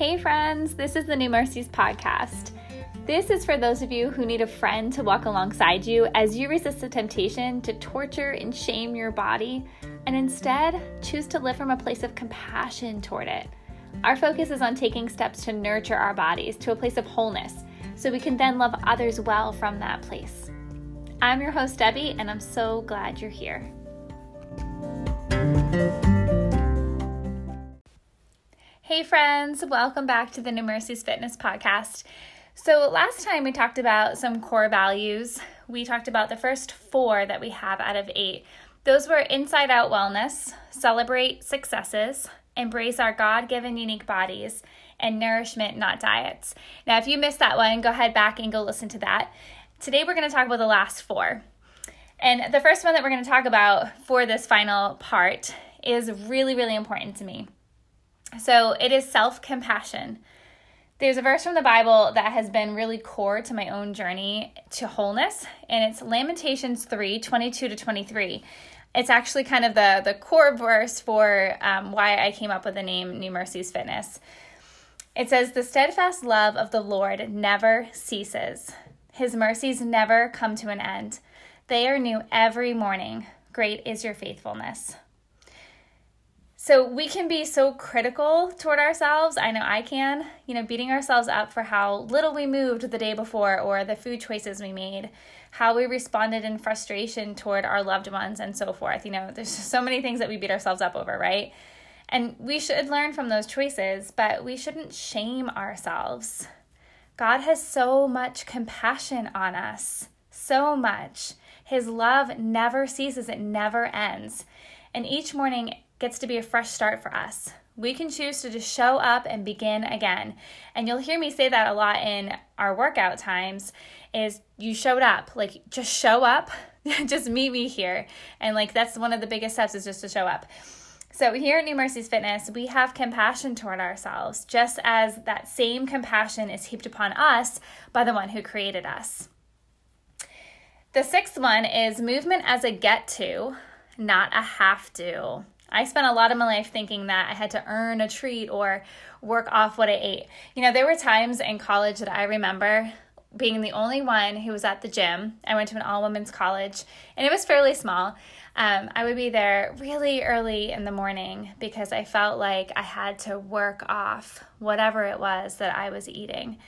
Hey, friends, this is the New Mercies podcast. This is for those of you who need a friend to walk alongside you as you resist the temptation to torture and shame your body and instead choose to live from a place of compassion toward it. Our focus is on taking steps to nurture our bodies to a place of wholeness so we can then love others well from that place. I'm your host, Debbie, and I'm so glad you're here. Hey, friends, welcome back to the New Mercies Fitness Podcast. So, last time we talked about some core values. We talked about the first four that we have out of eight. Those were inside out wellness, celebrate successes, embrace our God given unique bodies, and nourishment, not diets. Now, if you missed that one, go ahead back and go listen to that. Today, we're going to talk about the last four. And the first one that we're going to talk about for this final part is really, really important to me. So it is self compassion. There's a verse from the Bible that has been really core to my own journey to wholeness, and it's Lamentations 3 22 to 23. It's actually kind of the, the core verse for um, why I came up with the name New Mercies Fitness. It says, The steadfast love of the Lord never ceases, His mercies never come to an end. They are new every morning. Great is your faithfulness. So we can be so critical toward ourselves. I know I can, you know, beating ourselves up for how little we moved the day before or the food choices we made, how we responded in frustration toward our loved ones and so forth. You know, there's so many things that we beat ourselves up over, right? And we should learn from those choices, but we shouldn't shame ourselves. God has so much compassion on us, so much. His love never ceases, it never ends. And each morning, gets to be a fresh start for us. We can choose to just show up and begin again. And you'll hear me say that a lot in our workout times is you showed up. Like just show up. just meet me here. And like that's one of the biggest steps is just to show up. So, here at New Mercies Fitness, we have compassion toward ourselves, just as that same compassion is heaped upon us by the one who created us. The sixth one is movement as a get to, not a have to. I spent a lot of my life thinking that I had to earn a treat or work off what I ate. You know, there were times in college that I remember being the only one who was at the gym. I went to an all women's college and it was fairly small. Um, I would be there really early in the morning because I felt like I had to work off whatever it was that I was eating.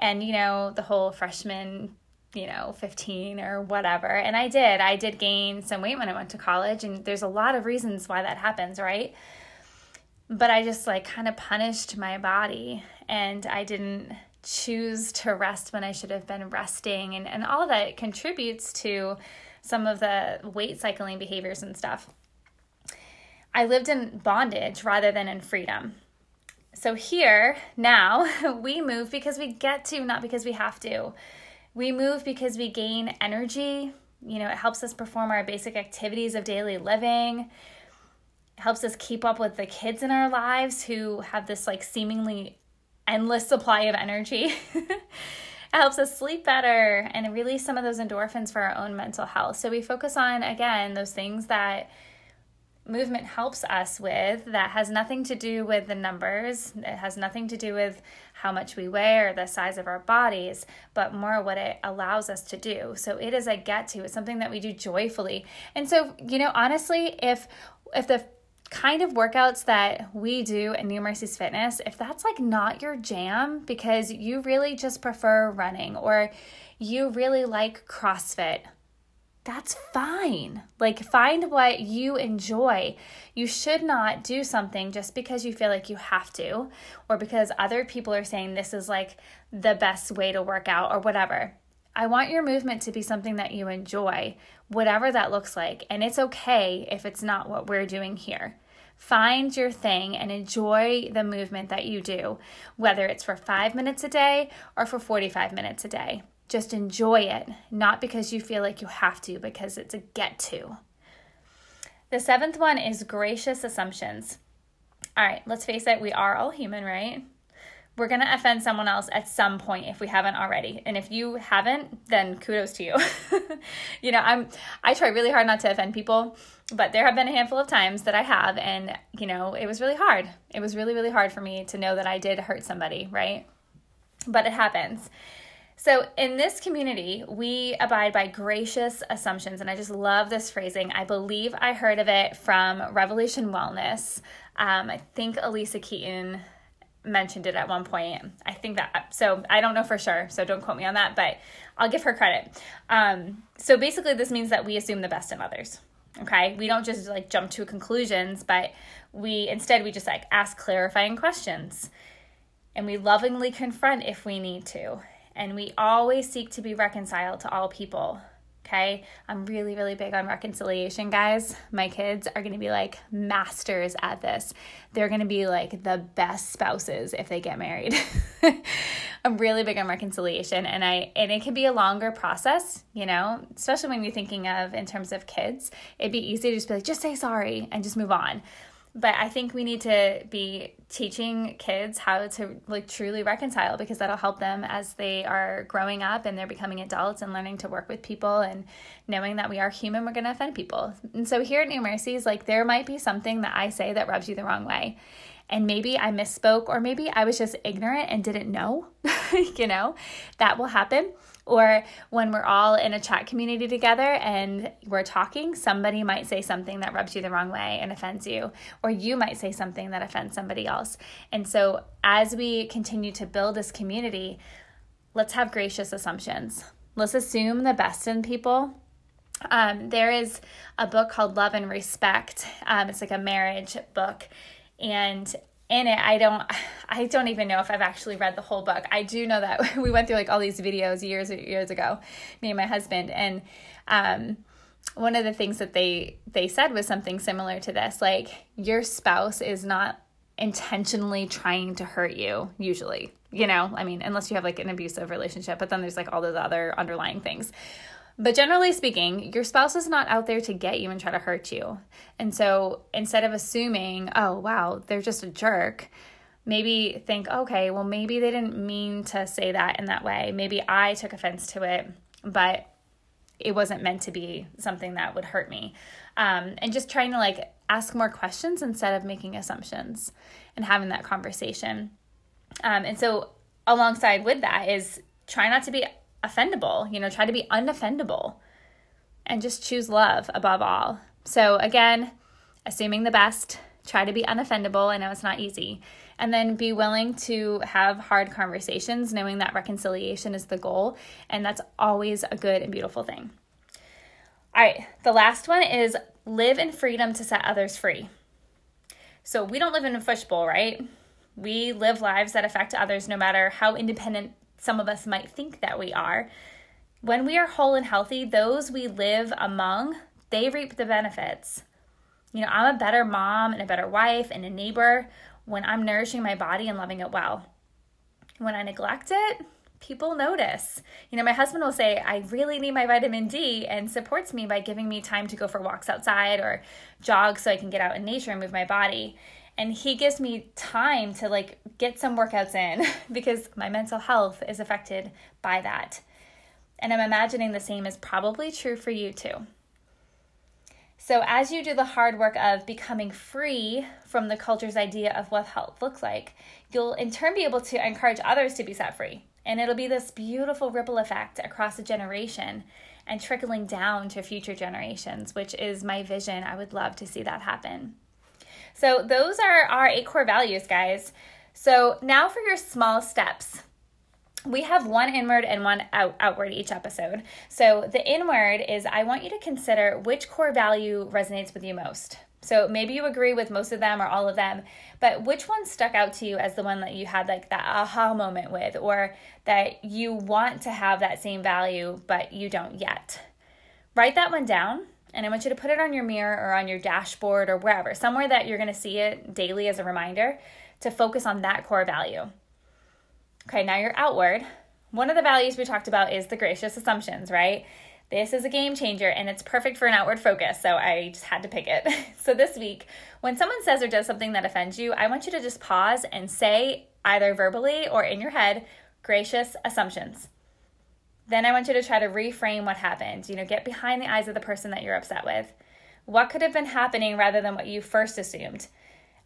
And, you know, the whole freshman you know, 15 or whatever. And I did. I did gain some weight when I went to college, and there's a lot of reasons why that happens, right? But I just like kind of punished my body and I didn't choose to rest when I should have been resting. And, and all that contributes to some of the weight cycling behaviors and stuff. I lived in bondage rather than in freedom. So here, now, we move because we get to, not because we have to. We move because we gain energy. You know, it helps us perform our basic activities of daily living. It helps us keep up with the kids in our lives who have this like seemingly endless supply of energy. it helps us sleep better and release some of those endorphins for our own mental health. So we focus on, again, those things that movement helps us with that has nothing to do with the numbers, it has nothing to do with how much we weigh or the size of our bodies, but more what it allows us to do. So it is a get to, it's something that we do joyfully. And so, you know, honestly, if if the kind of workouts that we do at New Mercies Fitness, if that's like not your jam because you really just prefer running or you really like CrossFit that's fine. Like, find what you enjoy. You should not do something just because you feel like you have to, or because other people are saying this is like the best way to work out, or whatever. I want your movement to be something that you enjoy, whatever that looks like. And it's okay if it's not what we're doing here. Find your thing and enjoy the movement that you do, whether it's for five minutes a day or for 45 minutes a day. Just enjoy it, not because you feel like you have to, because it's a get to. The seventh one is gracious assumptions. All right, let's face it, we are all human, right? We're going to offend someone else at some point if we haven't already. And if you haven't, then kudos to you. you know, I'm I try really hard not to offend people. but there have been a handful of times that I have, and you know, it was really hard. It was really, really hard for me to know that I did hurt somebody, right? But it happens. So, in this community, we abide by gracious assumptions. And I just love this phrasing. I believe I heard of it from Revolution Wellness. Um, I think Elisa Keaton mentioned it at one point. I think that, so I don't know for sure. So, don't quote me on that, but I'll give her credit. Um, so, basically, this means that we assume the best in others. Okay. We don't just like jump to conclusions, but we instead, we just like ask clarifying questions and we lovingly confront if we need to and we always seek to be reconciled to all people. Okay, I'm really, really big on reconciliation, guys. My kids are gonna be like masters at this. They're gonna be like the best spouses if they get married. I'm really big on reconciliation, and I and it can be a longer process, you know, especially when you're thinking of in terms of kids. It'd be easy to just be like, just say sorry and just move on but I think we need to be teaching kids how to like truly reconcile because that'll help them as they are growing up and they're becoming adults and learning to work with people and knowing that we are human, we're going to offend people. And so here at New Mercies, like there might be something that I say that rubs you the wrong way. And maybe I misspoke, or maybe I was just ignorant and didn't know, you know, that will happen. Or when we're all in a chat community together and we're talking, somebody might say something that rubs you the wrong way and offends you, or you might say something that offends somebody else. And so, as we continue to build this community, let's have gracious assumptions. Let's assume the best in people. Um, there is a book called Love and Respect. Um, it's like a marriage book. And in it i don't i don't even know if i've actually read the whole book. I do know that we went through like all these videos years years ago me and my husband and um one of the things that they they said was something similar to this like your spouse is not intentionally trying to hurt you usually you know? I mean unless you have like an abusive relationship but then there's like all those other underlying things but generally speaking, your spouse is not out there to get you and try to hurt you. And so instead of assuming, oh, wow, they're just a jerk, maybe think, okay, well, maybe they didn't mean to say that in that way. Maybe I took offense to it, but it wasn't meant to be something that would hurt me. Um, and just trying to like ask more questions instead of making assumptions and having that conversation. Um, and so, alongside with that, is try not to be offendable. You know, try to be unoffendable and just choose love above all. So, again, assuming the best, try to be unoffendable. I know it's not easy. And then be willing to have hard conversations, knowing that reconciliation is the goal. And that's always a good and beautiful thing. All right, the last one is live in freedom to set others free. So, we don't live in a fishbowl, right? We live lives that affect others no matter how independent some of us might think that we are. When we are whole and healthy, those we live among, they reap the benefits. You know, I'm a better mom and a better wife and a neighbor when I'm nourishing my body and loving it well. When I neglect it, people notice. You know, my husband will say, I really need my vitamin D and supports me by giving me time to go for walks outside or jog so I can get out in nature and move my body and he gives me time to like get some workouts in because my mental health is affected by that. And I'm imagining the same is probably true for you too. So, as you do the hard work of becoming free from the culture's idea of what health looks like, you'll in turn be able to encourage others to be set free. And it'll be this beautiful ripple effect across a generation and trickling down to future generations, which is my vision. I would love to see that happen. So, those are our eight core values, guys. So, now for your small steps. We have one inward and one out, outward each episode. So, the inward is I want you to consider which core value resonates with you most. So, maybe you agree with most of them or all of them, but which one stuck out to you as the one that you had like that aha moment with, or that you want to have that same value, but you don't yet? Write that one down and I want you to put it on your mirror or on your dashboard or wherever, somewhere that you're going to see it daily as a reminder to focus on that core value. Okay, now you're outward. One of the values we talked about is the gracious assumptions, right? This is a game changer and it's perfect for an outward focus, so I just had to pick it. so this week, when someone says or does something that offends you, I want you to just pause and say, either verbally or in your head, gracious assumptions. Then I want you to try to reframe what happened. You know, get behind the eyes of the person that you're upset with. What could have been happening rather than what you first assumed?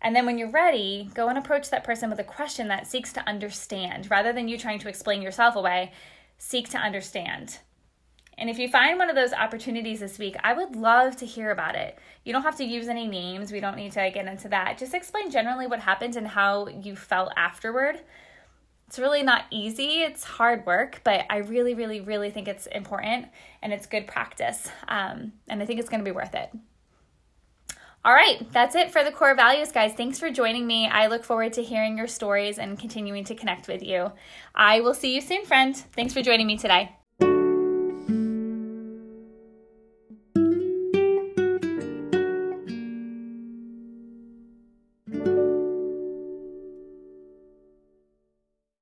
And then when you're ready, go and approach that person with a question that seeks to understand rather than you trying to explain yourself away. Seek to understand. And if you find one of those opportunities this week, I would love to hear about it. You don't have to use any names, we don't need to get into that. Just explain generally what happened and how you felt afterward. It's really not easy, it's hard work, but I really, really, really think it's important and it's good practice. Um, and I think it's going to be worth it. All right, that's it for the core values, guys. Thanks for joining me. I look forward to hearing your stories and continuing to connect with you. I will see you soon, friend. Thanks for joining me today.